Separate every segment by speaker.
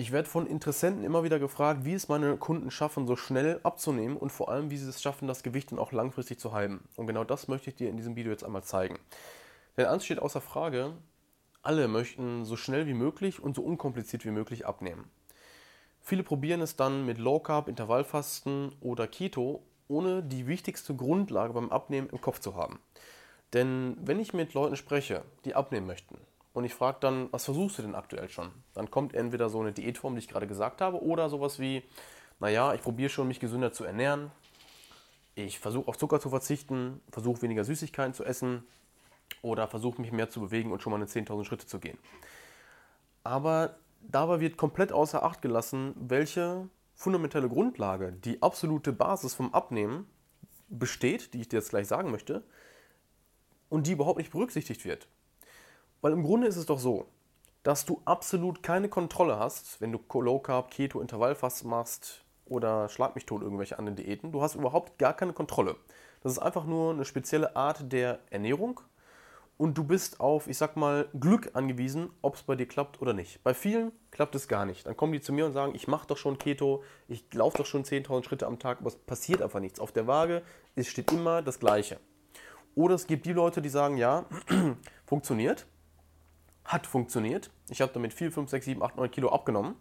Speaker 1: Ich werde von Interessenten immer wieder gefragt, wie es meine Kunden schaffen, so schnell abzunehmen und vor allem, wie sie es schaffen, das Gewicht dann auch langfristig zu halten. Und genau das möchte ich dir in diesem Video jetzt einmal zeigen. Denn eins steht außer Frage, alle möchten so schnell wie möglich und so unkompliziert wie möglich abnehmen. Viele probieren es dann mit Low Carb, Intervallfasten oder Keto, ohne die wichtigste Grundlage beim Abnehmen im Kopf zu haben. Denn wenn ich mit Leuten spreche, die abnehmen möchten, und ich frage dann, was versuchst du denn aktuell schon? Dann kommt entweder so eine Diätform, die ich gerade gesagt habe, oder sowas wie, naja, ich probiere schon, mich gesünder zu ernähren. Ich versuche auf Zucker zu verzichten, versuche weniger Süßigkeiten zu essen oder versuche mich mehr zu bewegen und schon mal eine 10.000 Schritte zu gehen. Aber dabei wird komplett außer Acht gelassen, welche fundamentale Grundlage, die absolute Basis vom Abnehmen besteht, die ich dir jetzt gleich sagen möchte, und die überhaupt nicht berücksichtigt wird. Weil im Grunde ist es doch so, dass du absolut keine Kontrolle hast, wenn du Low Carb, Keto, Intervallfasten machst oder schlag mich tot irgendwelche anderen Diäten. Du hast überhaupt gar keine Kontrolle. Das ist einfach nur eine spezielle Art der Ernährung und du bist auf, ich sag mal, Glück angewiesen, ob es bei dir klappt oder nicht. Bei vielen klappt es gar nicht. Dann kommen die zu mir und sagen, ich mache doch schon Keto, ich laufe doch schon 10.000 Schritte am Tag, aber es passiert einfach nichts. Auf der Waage es steht immer das Gleiche. Oder es gibt die Leute, die sagen, ja, funktioniert, hat funktioniert. Ich habe damit 4, 5, 6, 7, 8, 9 Kilo abgenommen.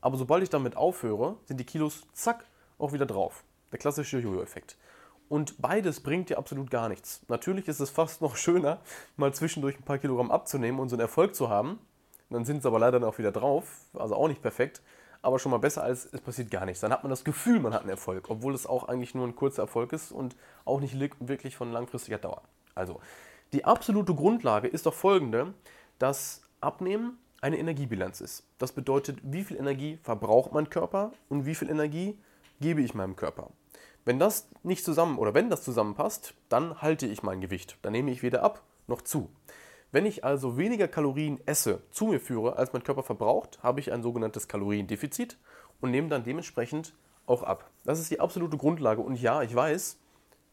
Speaker 1: Aber sobald ich damit aufhöre, sind die Kilos zack auch wieder drauf. Der klassische Jojo-Effekt. Und beides bringt dir absolut gar nichts. Natürlich ist es fast noch schöner, mal zwischendurch ein paar Kilogramm abzunehmen und so einen Erfolg zu haben. Dann sind es aber leider auch wieder drauf, also auch nicht perfekt, aber schon mal besser als es passiert gar nichts. Dann hat man das Gefühl, man hat einen Erfolg, obwohl es auch eigentlich nur ein kurzer Erfolg ist und auch nicht wirklich von langfristiger Dauer. Also, die absolute Grundlage ist doch folgende: dass Abnehmen eine Energiebilanz ist. Das bedeutet, wie viel Energie verbraucht mein Körper und wie viel Energie gebe ich meinem Körper. Wenn das nicht zusammen oder wenn das zusammenpasst, dann halte ich mein Gewicht. Dann nehme ich weder ab noch zu. Wenn ich also weniger Kalorien esse, zu mir führe, als mein Körper verbraucht, habe ich ein sogenanntes Kaloriendefizit und nehme dann dementsprechend auch ab. Das ist die absolute Grundlage. Und ja, ich weiß,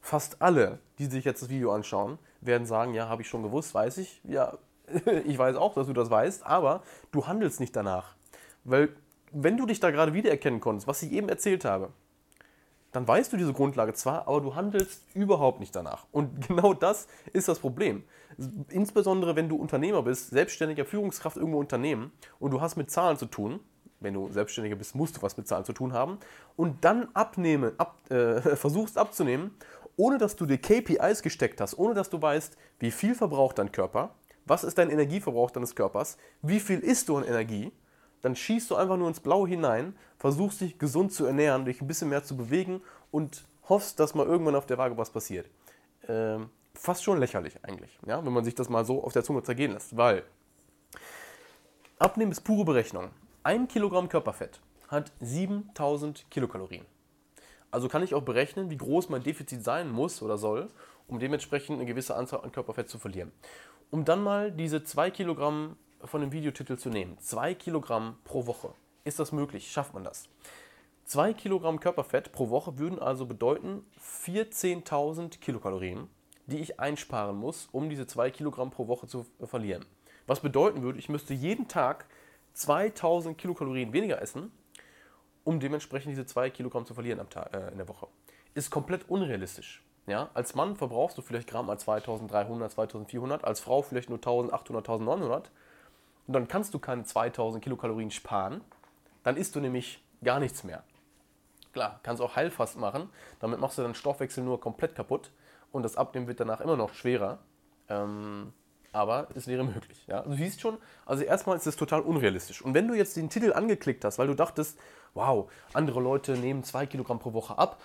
Speaker 1: fast alle, die sich jetzt das Video anschauen, werden sagen, ja, habe ich schon gewusst, weiß ich. Ja, ich weiß auch, dass du das weißt, aber du handelst nicht danach. Weil wenn du dich da gerade wiedererkennen konntest, was ich eben erzählt habe, dann weißt du diese Grundlage zwar, aber du handelst überhaupt nicht danach. Und genau das ist das Problem. Insbesondere wenn du Unternehmer bist, selbstständiger Führungskraft irgendwo Unternehmen und du hast mit Zahlen zu tun, wenn du Selbstständiger bist, musst du was mit Zahlen zu tun haben und dann abnehmen, ab, äh, versuchst abzunehmen, ohne dass du dir KPIs gesteckt hast, ohne dass du weißt, wie viel verbraucht dein Körper, was ist dein Energieverbrauch deines Körpers, wie viel isst du an Energie, dann schießt du einfach nur ins Blaue hinein, versuchst dich gesund zu ernähren, dich ein bisschen mehr zu bewegen und hoffst, dass mal irgendwann auf der Waage was passiert. Ähm, fast schon lächerlich eigentlich, ja, wenn man sich das mal so auf der Zunge zergehen lässt, weil Abnehmen ist pure Berechnung. Ein Kilogramm Körperfett hat 7000 Kilokalorien. Also kann ich auch berechnen, wie groß mein Defizit sein muss oder soll, um dementsprechend eine gewisse Anzahl an Körperfett zu verlieren. Um dann mal diese 2 Kilogramm von dem Videotitel zu nehmen. 2 Kilogramm pro Woche. Ist das möglich? Schafft man das? 2 Kilogramm Körperfett pro Woche würden also bedeuten 14.000 Kilokalorien, die ich einsparen muss, um diese 2 Kilogramm pro Woche zu verlieren. Was bedeuten würde, ich müsste jeden Tag 2000 Kilokalorien weniger essen, um dementsprechend diese 2 Kilogramm zu verlieren am Tag, äh, in der Woche. Ist komplett unrealistisch. Ja? Als Mann verbrauchst du vielleicht gerade mal 2300, 2400, als Frau vielleicht nur 1800, 1900 und dann kannst du keine 2000 Kilokalorien sparen, dann isst du nämlich gar nichts mehr. Klar, kannst auch Heilfast machen, damit machst du deinen Stoffwechsel nur komplett kaputt und das Abnehmen wird danach immer noch schwerer. Ähm, aber es wäre möglich. Ja? Du siehst schon, also erstmal ist es total unrealistisch. Und wenn du jetzt den Titel angeklickt hast, weil du dachtest, wow, andere Leute nehmen 2 Kilogramm pro Woche ab,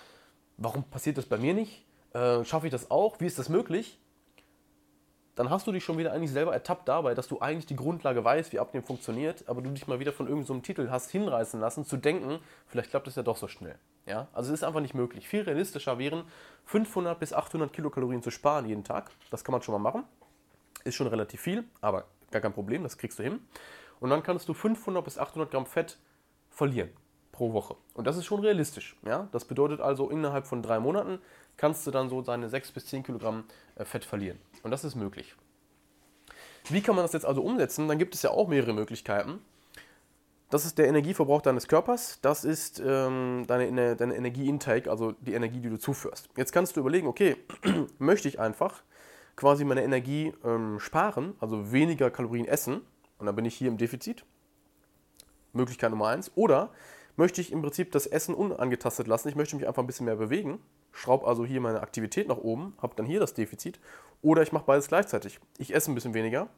Speaker 1: warum passiert das bei mir nicht? Äh, Schaffe ich das auch? Wie ist das möglich? dann hast du dich schon wieder eigentlich selber ertappt dabei, dass du eigentlich die Grundlage weißt, wie Abnehmen funktioniert, aber du dich mal wieder von irgendeinem so Titel hast hinreißen lassen, zu denken, vielleicht klappt es ja doch so schnell. Ja? Also es ist einfach nicht möglich. Viel realistischer wären 500 bis 800 Kilokalorien zu sparen jeden Tag. Das kann man schon mal machen. Ist schon relativ viel, aber gar kein Problem, das kriegst du hin. Und dann kannst du 500 bis 800 Gramm Fett verlieren pro Woche. Und das ist schon realistisch. Ja? Das bedeutet also, innerhalb von drei Monaten kannst du dann so seine 6 bis 10 Kilogramm äh, Fett verlieren. Und das ist möglich. Wie kann man das jetzt also umsetzen? Dann gibt es ja auch mehrere Möglichkeiten. das ist der Energieverbrauch deines Körpers, das ist ähm, deine, deine Energieintake, also die Energie, die du zuführst. Jetzt kannst du überlegen, okay, möchte ich einfach quasi meine Energie ähm, sparen, also weniger Kalorien essen, und dann bin ich hier im Defizit. Möglichkeit Nummer eins. Oder möchte ich im Prinzip das Essen unangetastet lassen, ich möchte mich einfach ein bisschen mehr bewegen, schraube also hier meine Aktivität nach oben, habe dann hier das Defizit. Oder ich mache beides gleichzeitig. Ich esse ein bisschen weniger,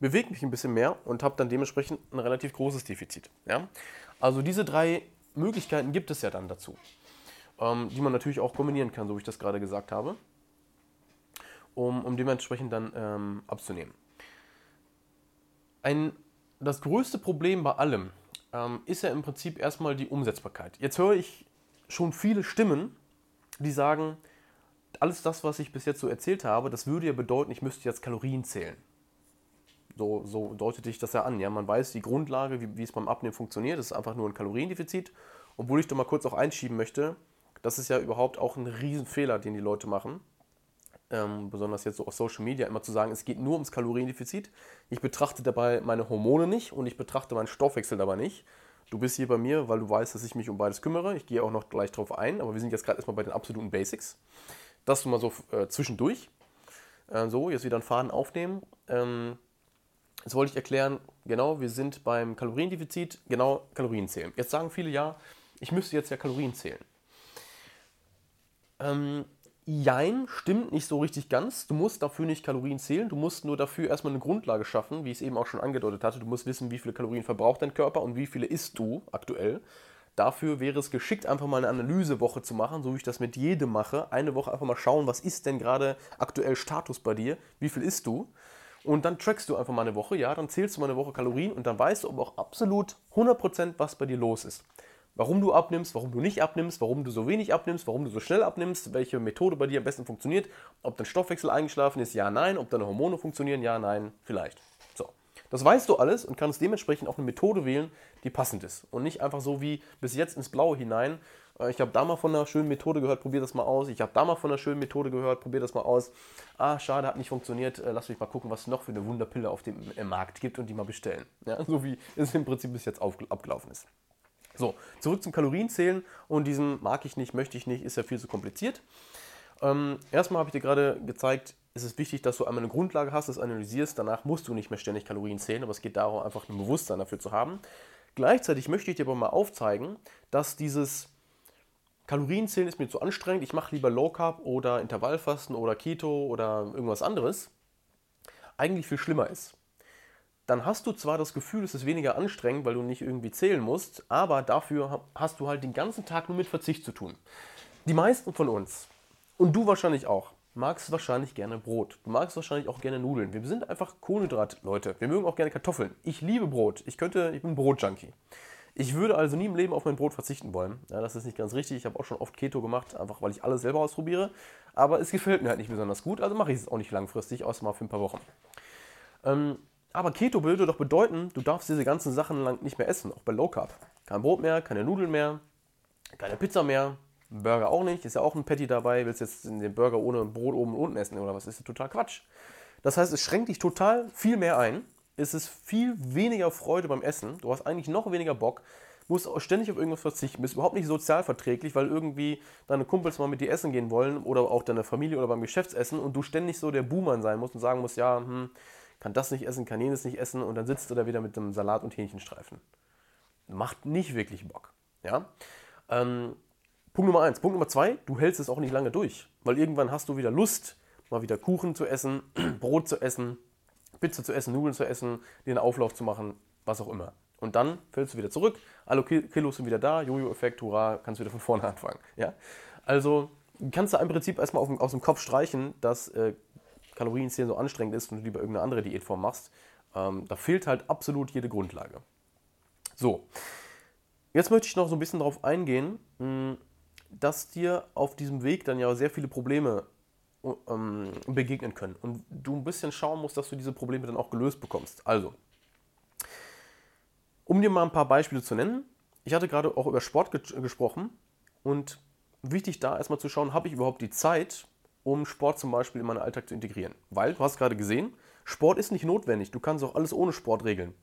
Speaker 1: bewege mich ein bisschen mehr und habe dann dementsprechend ein relativ großes Defizit. Ja? Also diese drei Möglichkeiten gibt es ja dann dazu, ähm, die man natürlich auch kombinieren kann, so wie ich das gerade gesagt habe, um, um dementsprechend dann ähm, abzunehmen. Ein, das größte Problem bei allem ähm, ist ja im Prinzip erstmal die Umsetzbarkeit. Jetzt höre ich schon viele Stimmen, die sagen, alles das, was ich bis jetzt so erzählt habe, das würde ja bedeuten, ich müsste jetzt Kalorien zählen. So, so deutete ich das ja an. Ja? Man weiß die Grundlage, wie, wie es beim Abnehmen funktioniert. Das ist einfach nur ein Kaloriendefizit. Obwohl ich da mal kurz auch einschieben möchte, das ist ja überhaupt auch ein Riesenfehler, den die Leute machen. Ähm, besonders jetzt so auf Social Media, immer zu sagen, es geht nur ums Kaloriendefizit. Ich betrachte dabei meine Hormone nicht und ich betrachte meinen Stoffwechsel dabei nicht. Du bist hier bei mir, weil du weißt, dass ich mich um beides kümmere. Ich gehe auch noch gleich drauf ein, aber wir sind jetzt gerade erstmal bei den absoluten Basics. Das mal so äh, zwischendurch. Äh, so, jetzt wieder einen Faden aufnehmen. Ähm, Jetzt wollte ich erklären, genau, wir sind beim Kaloriendefizit, genau Kalorien zählen. Jetzt sagen viele ja, ich müsste jetzt ja Kalorien zählen. Ähm, jein, stimmt nicht so richtig ganz. Du musst dafür nicht Kalorien zählen, du musst nur dafür erstmal eine Grundlage schaffen, wie ich es eben auch schon angedeutet hatte. Du musst wissen, wie viele Kalorien verbraucht dein Körper und wie viele isst du aktuell. Dafür wäre es geschickt, einfach mal eine Analysewoche zu machen, so wie ich das mit jedem mache. Eine Woche einfach mal schauen, was ist denn gerade aktuell Status bei dir, wie viel isst du. Und dann trackst du einfach mal eine Woche, ja, dann zählst du mal eine Woche Kalorien und dann weißt du aber auch absolut 100%, was bei dir los ist. Warum du abnimmst, warum du nicht abnimmst, warum du so wenig abnimmst, warum du so schnell abnimmst, welche Methode bei dir am besten funktioniert, ob dein Stoffwechsel eingeschlafen ist, ja, nein, ob deine Hormone funktionieren, ja, nein, vielleicht. So. Das weißt du alles und kannst dementsprechend auch eine Methode wählen, die passend ist. Und nicht einfach so wie bis jetzt ins Blaue hinein äh, ich habe da mal von einer schönen Methode gehört, probier das mal aus. Ich habe da mal von einer schönen Methode gehört, probier das mal aus. Ah, schade, hat nicht funktioniert. Äh, lass mich mal gucken, was es noch für eine Wunderpille auf dem Markt gibt und die mal bestellen. Ja, so wie es im Prinzip bis jetzt abgelaufen ist. So, zurück zum Kalorienzählen und diesen mag ich nicht, möchte ich nicht, ist ja viel zu kompliziert. Ähm, erstmal habe ich dir gerade gezeigt, es ist wichtig, dass du einmal eine Grundlage hast, das analysierst. Danach musst du nicht mehr ständig Kalorien zählen, aber es geht darum, einfach ein Bewusstsein dafür zu haben. Gleichzeitig möchte ich dir aber mal aufzeigen, dass dieses Kalorienzählen ist mir zu anstrengend, ich mache lieber Low Carb oder Intervallfasten oder Keto oder irgendwas anderes, eigentlich viel schlimmer ist. Dann hast du zwar das Gefühl, es ist weniger anstrengend, weil du nicht irgendwie zählen musst, aber dafür hast du halt den ganzen Tag nur mit Verzicht zu tun. Die meisten von uns, und du wahrscheinlich auch, magst wahrscheinlich gerne Brot. Du magst wahrscheinlich auch gerne Nudeln. Wir sind einfach Kohlenhydrat-Leute. Wir mögen auch gerne Kartoffeln. Ich liebe Brot. Ich könnte, ich bin Brotjunkie. Ich würde also nie im Leben auf mein Brot verzichten wollen. Ja, das ist nicht ganz richtig. Ich habe auch schon oft Keto gemacht, einfach weil ich alles selber ausprobiere. Aber es gefällt mir halt nicht besonders gut, also mache ich es auch nicht langfristig, außer mal für ein paar Wochen. Ähm, aber Keto würde doch bedeuten, du darfst diese ganzen Sachen lang nicht mehr essen, auch bei Low Carb. Kein Brot mehr, keine Nudeln mehr, keine Pizza mehr, Burger auch nicht, ist ja auch ein Patty dabei, willst jetzt den Burger ohne Brot oben und unten essen oder was, ist ja total Quatsch. Das heißt, es schränkt dich total viel mehr ein ist es viel weniger Freude beim Essen. Du hast eigentlich noch weniger Bock, musst ständig auf irgendwas verzichten, bist überhaupt nicht sozial verträglich, weil irgendwie deine Kumpels mal mit dir essen gehen wollen oder auch deine Familie oder beim Geschäftsessen und du ständig so der Buhmann sein musst und sagen musst, ja, hm, kann das nicht essen, kann jenes nicht essen und dann sitzt du da wieder mit einem Salat und Hähnchenstreifen. Macht nicht wirklich Bock. Ja? Ähm, Punkt Nummer eins. Punkt Nummer zwei, du hältst es auch nicht lange durch, weil irgendwann hast du wieder Lust, mal wieder Kuchen zu essen, Brot zu essen, Pizza zu essen, Nudeln zu essen, dir einen Auflauf zu machen, was auch immer. Und dann fällst du wieder zurück, alle Kilos sind wieder da, Jojo-Effekt, hurra, kannst wieder von vorne anfangen. Ja? Also kannst du im Prinzip erstmal aus dem Kopf streichen, dass äh, Kalorienzählen so anstrengend ist und du lieber irgendeine andere Diätform machst. Ähm, da fehlt halt absolut jede Grundlage. So, jetzt möchte ich noch so ein bisschen darauf eingehen, mh, dass dir auf diesem Weg dann ja sehr viele Probleme ähm, begegnen können. Und du ein bisschen schauen musst, dass du diese Probleme dann auch gelöst bekommst. Also, um dir mal ein paar Beispiele zu nennen, ich hatte gerade auch über Sport ge gesprochen und wichtig da erstmal zu schauen, habe ich überhaupt die Zeit, um Sport zum Beispiel in meinen Alltag zu integrieren. Weil, du hast gerade gesehen, Sport ist nicht notwendig. Du kannst auch alles ohne Sport regeln.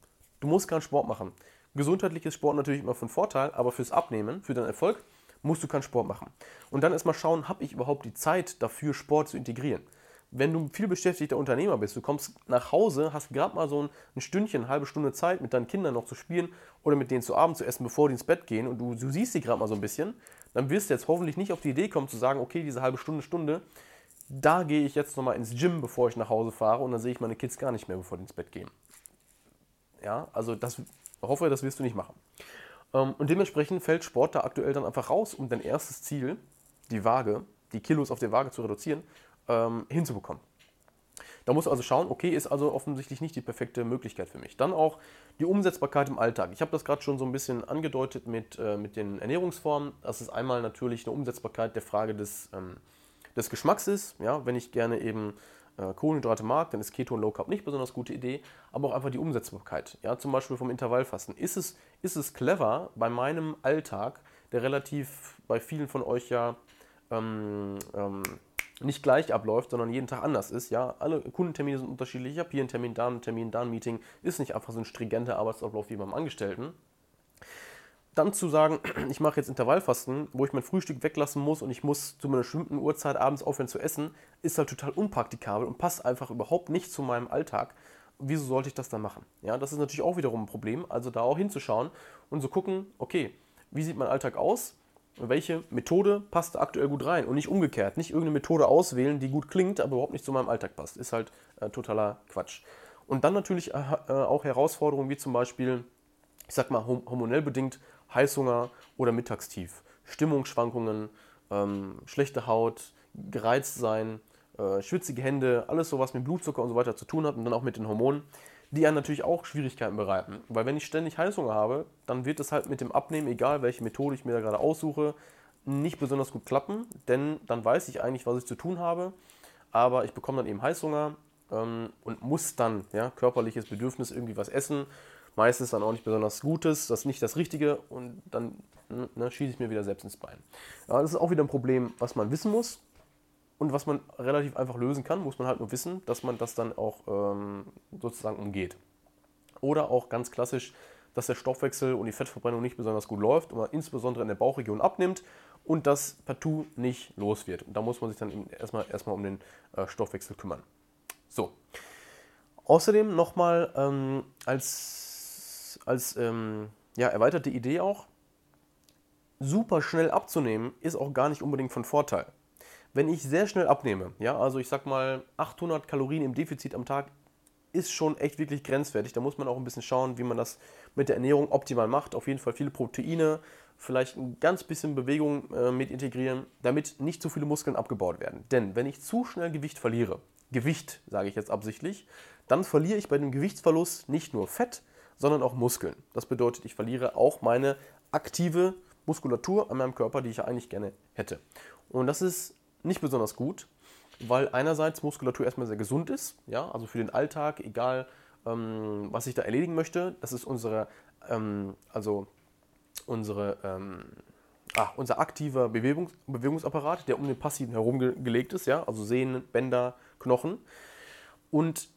Speaker 1: Du musst keinen Sport machen. Gesundheitlich ist Sport natürlich immer von Vorteil, aber fürs Abnehmen, für deinen Erfolg, musst du keinen Sport machen. Und dann erstmal schauen, habe ich überhaupt die Zeit dafür, Sport zu integrieren? Wenn du viel beschäftigter Unternehmer bist, du kommst nach Hause, hast gerade mal so ein, Stündchen, eine halbe Stunde Zeit, mit deinen Kindern noch zu spielen oder mit denen zu Abend zu essen, bevor die ins Bett gehen und du, du siehst sie gerade mal so ein bisschen, dann wirst du jetzt hoffentlich nicht auf die Idee kommen zu sagen, okay, diese halbe Stunde, Stunde, da gehe ich jetzt nochmal ins Gym, bevor ich nach Hause fahre und dann sehe ich meine Kids gar nicht mehr, bevor die ins Bett gehen. Ja, also das hoffe, das wirst du nicht machen. Ähm, und dementsprechend fällt Sport da aktuell dann einfach raus, um dein erstes Ziel, die Waage, die Kilos auf der Waage zu reduzieren, ähm, hinzubekommen. Da musst du also schauen, okay, ist also offensichtlich nicht die perfekte Möglichkeit für mich. Dann auch die Umsetzbarkeit im Alltag. Ich habe das gerade schon so ein bisschen angedeutet mit, äh, mit den Ernährungsformen. Das ist einmal natürlich eine Umsetzbarkeit der Frage des, ähm, des Geschmacks ist. Ja, wenn ich gerne eben äh, Kohlenhydrate mag, dann ist Keto und Low Carb nicht besonders gute Idee, aber auch einfach die Umsetzbarkeit. Ja, zum Beispiel vom Intervallfasten. Ist es, ist es clever bei meinem Alltag, der relativ bei vielen von euch ja ähm, ähm, nicht gleich abläuft, sondern jeden Tag anders ist. Ja, alle Kundentermine sind unterschiedlich. Ich habe hier einen Termin, da einen Termin, da ein Meeting. Ist nicht einfach so ein stringenter Arbeitsablauf wie beim Angestellten. Dann zu sagen, ich mache jetzt Intervallfasten, wo ich mein Frühstück weglassen muss und ich muss zu einer bestimmten Uhrzeit abends aufhören zu essen, ist halt total unpraktikabel und passt einfach überhaupt nicht zu meinem Alltag. Wieso sollte ich das dann machen? Ja, das ist natürlich auch wiederum ein Problem. Also da auch hinzuschauen und zu so gucken, okay, wie sieht mein Alltag aus? welche Methode passt aktuell gut rein und nicht umgekehrt. Nicht irgendeine Methode auswählen, die gut klingt, aber überhaupt nicht zu meinem Alltag passt. Ist halt äh, totaler Quatsch. Und dann natürlich äh, äh auch Herausforderungen wie zum Beispiel, ich sag mal, hormonell bedingt Heißhunger oder Mittagstief, Stimmungsschwankungen, ähm, schlechte Haut, gereizt sein, äh, schwitzige Hände, alles so, was mit Blutzucker und so weiter zu tun hat und dann auch mit den Hormonen die einem natürlich auch Schwierigkeiten bereiten. Weil wenn ich ständig Heißhunger habe, dann wird es halt mit dem Abnehmen, egal welche Methode ich mir da gerade aussuche, nicht besonders gut klappen, denn dann weiß ich eigentlich, was ich zu tun habe, aber ich bekomme dann eben Heißhunger ähm, und muss dann, ja, körperliches Bedürfnis irgendwie was essen, meistens dann auch nicht besonders Gutes, das ist nicht das Richtige und dann ne, schieße ich mir wieder selbst ins Bein. Ja, das ist auch wieder ein Problem, was man wissen muss, und was man relativ einfach lösen kann, muss man halt nur wissen, dass man das dann auch ähm, sozusagen umgeht. Oder auch ganz klassisch, dass der Stoffwechsel und die Fettverbrennung nicht besonders gut läuft und man insbesondere in der Bauchregion abnimmt und das partout nicht los wird. Und da muss man sich dann erstmal, erstmal um den äh, Stoffwechsel kümmern. So. Außerdem nochmal ähm, als, als ähm, ja, erweiterte Idee auch, super schnell abzunehmen ist auch gar nicht unbedingt von Vorteil wenn ich sehr schnell abnehme, ja, also ich sag mal 800 Kalorien im Defizit am Tag, ist schon echt wirklich grenzwertig. Da muss man auch ein bisschen schauen, wie man das mit der Ernährung optimal macht. Auf jeden Fall viele Proteine, vielleicht ein ganz bisschen Bewegung äh, mit integrieren, damit nicht zu viele Muskeln abgebaut werden. Denn wenn ich zu schnell Gewicht verliere, Gewicht sage ich jetzt absichtlich, dann verliere ich bei dem Gewichtsverlust nicht nur Fett, sondern auch Muskeln. Das bedeutet, ich verliere auch meine aktive Muskulatur an meinem Körper, die ich eigentlich gerne hätte. Und das ist nicht besonders gut, weil einerseits Muskulatur erstmal sehr gesund ist, ja, also für den Alltag, egal ähm, was ich da erledigen möchte, das ist unsere, ähm, also unsere, ähm, ah, unser aktiver Bewegungs Bewegungsapparat, der um den passiven herum ge gelegt ist, ja, also Sehnen, Bänder, Knochen. Und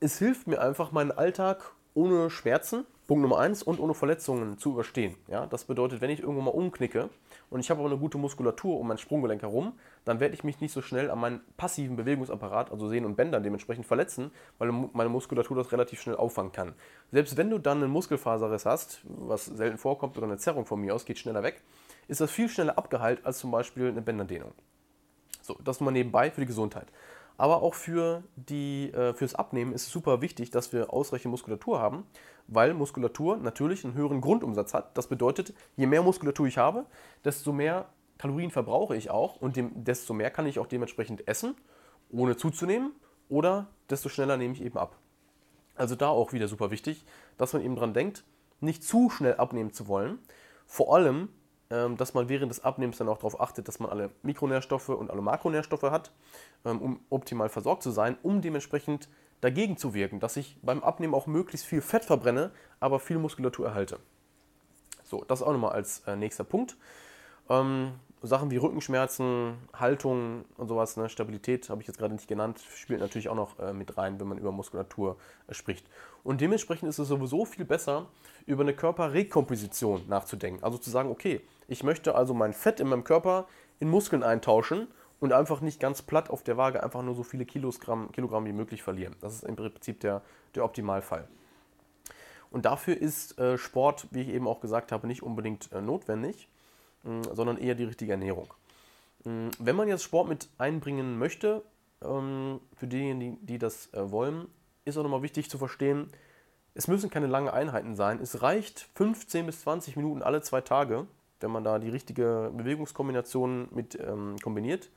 Speaker 1: es hilft mir einfach, meinen Alltag ohne Schmerzen, Punkt Nummer eins, und ohne Verletzungen zu überstehen. Ja, das bedeutet, wenn ich irgendwo mal umknicke, und ich habe aber eine gute Muskulatur um mein Sprunggelenk herum, dann werde ich mich nicht so schnell an meinen passiven Bewegungsapparat, also Sehnen und Bändern dementsprechend verletzen, weil meine Muskulatur das relativ schnell auffangen kann. Selbst wenn du dann einen Muskelfaserriss hast, was selten vorkommt, oder eine Zerrung von mir aus, geht schneller weg, ist das viel schneller abgeheilt als zum Beispiel eine Bänderdehnung. So, das nur mal nebenbei für die Gesundheit. Aber auch für die, äh, fürs Abnehmen ist es super wichtig, dass wir ausreichend Muskulatur haben, weil Muskulatur natürlich einen höheren Grundumsatz hat. Das bedeutet, je mehr Muskulatur ich habe, desto mehr Kalorien verbrauche ich auch und dem, desto mehr kann ich auch dementsprechend essen, ohne zuzunehmen oder desto schneller nehme ich eben ab. Also da auch wieder super wichtig, dass man eben dran denkt, nicht zu schnell abnehmen zu wollen. Vor allem, dass man während des Abnehmens dann auch darauf achtet, dass man alle Mikronährstoffe und alle Makronährstoffe hat, ähm, um optimal versorgt zu sein, um dementsprechend dagegen zu wirken, dass ich beim Abnehmen auch möglichst viel Fett verbrenne, aber viel Muskulatur erhalte. So, das auch nochmal als äh, nächster Punkt. Ähm, Sachen wie Rückenschmerzen, Haltung und sowas, ne, Stabilität habe ich jetzt gerade nicht genannt, spielt natürlich auch noch äh, mit rein, wenn man über Muskulatur äh, spricht. Und dementsprechend ist es sowieso viel besser, über eine Körperrekomposition nachzudenken. Also zu sagen, okay, ich möchte also mein Fett in meinem Körper in Muskeln eintauschen und einfach nicht ganz platt auf der Waage einfach nur so viele Kilogramm, Kilogramm wie möglich verlieren. Das ist im Prinzip der, der Optimalfall. Und dafür ist äh, Sport, wie ich eben auch gesagt habe, nicht unbedingt äh, notwendig, sondern eher die richtige Ernährung. Mh, wenn man jetzt Sport mit einbringen möchte, ähm, für diejenigen, die, die das äh, wollen, ist auch nochmal wichtig zu verstehen, es müssen keine langen Einheiten sein. Es reicht 15 bis 20 Minuten alle zwei Tage, wenn man da die richtige Bewegungskombination mit ähm, kombiniert,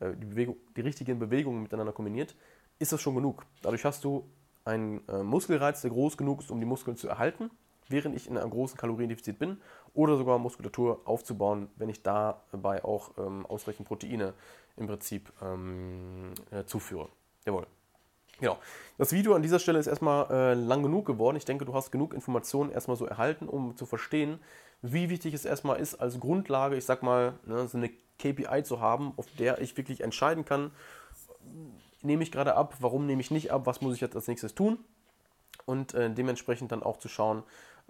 Speaker 1: äh, die, Bewegung, die richtigen Bewegungen miteinander kombiniert, ist das schon genug. Dadurch hast du einen äh, Muskelreiz, der groß genug ist, um die Muskeln zu erhalten, während ich in einem großen Kaloriendefizit bin, oder sogar Muskulatur aufzubauen, wenn ich dabei auch ähm, ausreichend Proteine im Prinzip ähm, äh, zuführe. Jawohl. Genau. Das Video an dieser Stelle ist erstmal äh, lang genug geworden. Ich denke, du hast genug Informationen erstmal so erhalten, um zu verstehen, wie wichtig es erstmal ist, als Grundlage, ich sag mal, ne, so eine KPI zu haben, auf der ich wirklich entscheiden kann, nehme ich gerade ab, warum nehme ich nicht ab, was muss ich jetzt als nächstes tun und äh, dementsprechend dann auch zu schauen,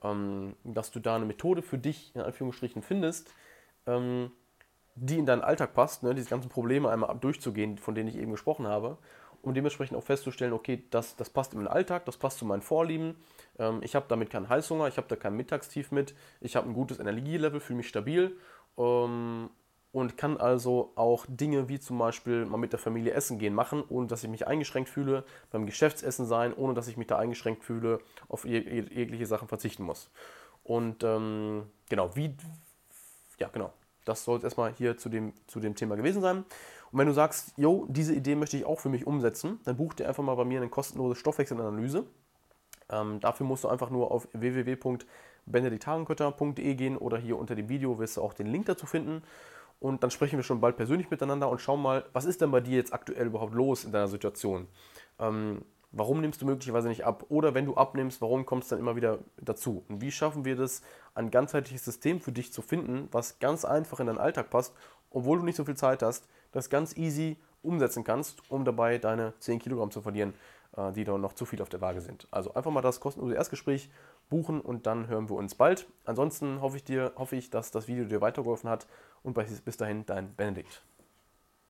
Speaker 1: ähm, dass du da eine Methode für dich in Anführungsstrichen findest, ähm, die in deinen Alltag passt, ne, diese ganzen Probleme einmal durchzugehen, von denen ich eben gesprochen habe, um dementsprechend auch festzustellen, okay, das, das passt in meinen Alltag, das passt zu meinen Vorlieben, ähm, ich habe damit keinen Heißhunger, ich habe da kein Mittagstief mit, ich habe ein gutes Energielevel, fühle mich stabil ähm, und kann also auch Dinge wie zum Beispiel mal mit der Familie essen gehen machen, ohne dass ich mich eingeschränkt fühle, beim Geschäftsessen sein, ohne dass ich mich da eingeschränkt fühle, auf jegliche Sachen verzichten muss. Und ähm, genau, wie, ja genau, das soll es erstmal hier zu dem, zu dem Thema gewesen sein. Und wenn du sagst, jo, diese Idee möchte ich auch für mich umsetzen, dann buch dir einfach mal bei mir eine kostenlose Stoffwechselanalyse. Ähm, dafür musst du einfach nur auf www.benediktarenkötter.de gehen oder hier unter dem Video wirst du auch den Link dazu finden. Und dann sprechen wir schon bald persönlich miteinander und schauen mal, was ist denn bei dir jetzt aktuell überhaupt los in deiner Situation? Ähm, warum nimmst du möglicherweise nicht ab? Oder wenn du abnimmst, warum kommst du dann immer wieder dazu? Und wie schaffen wir das, ein ganzheitliches System für dich zu finden, was ganz einfach in deinen Alltag passt, obwohl du nicht so viel Zeit hast, das ganz easy umsetzen kannst, um dabei deine 10 Kilogramm zu verlieren, äh, die da noch zu viel auf der Waage sind. Also einfach mal das kostenlose Erstgespräch buchen und dann hören wir uns bald. Ansonsten hoffe ich, dir, hoffe ich dass das Video dir weitergeholfen hat und bis dahin dein Benedikt.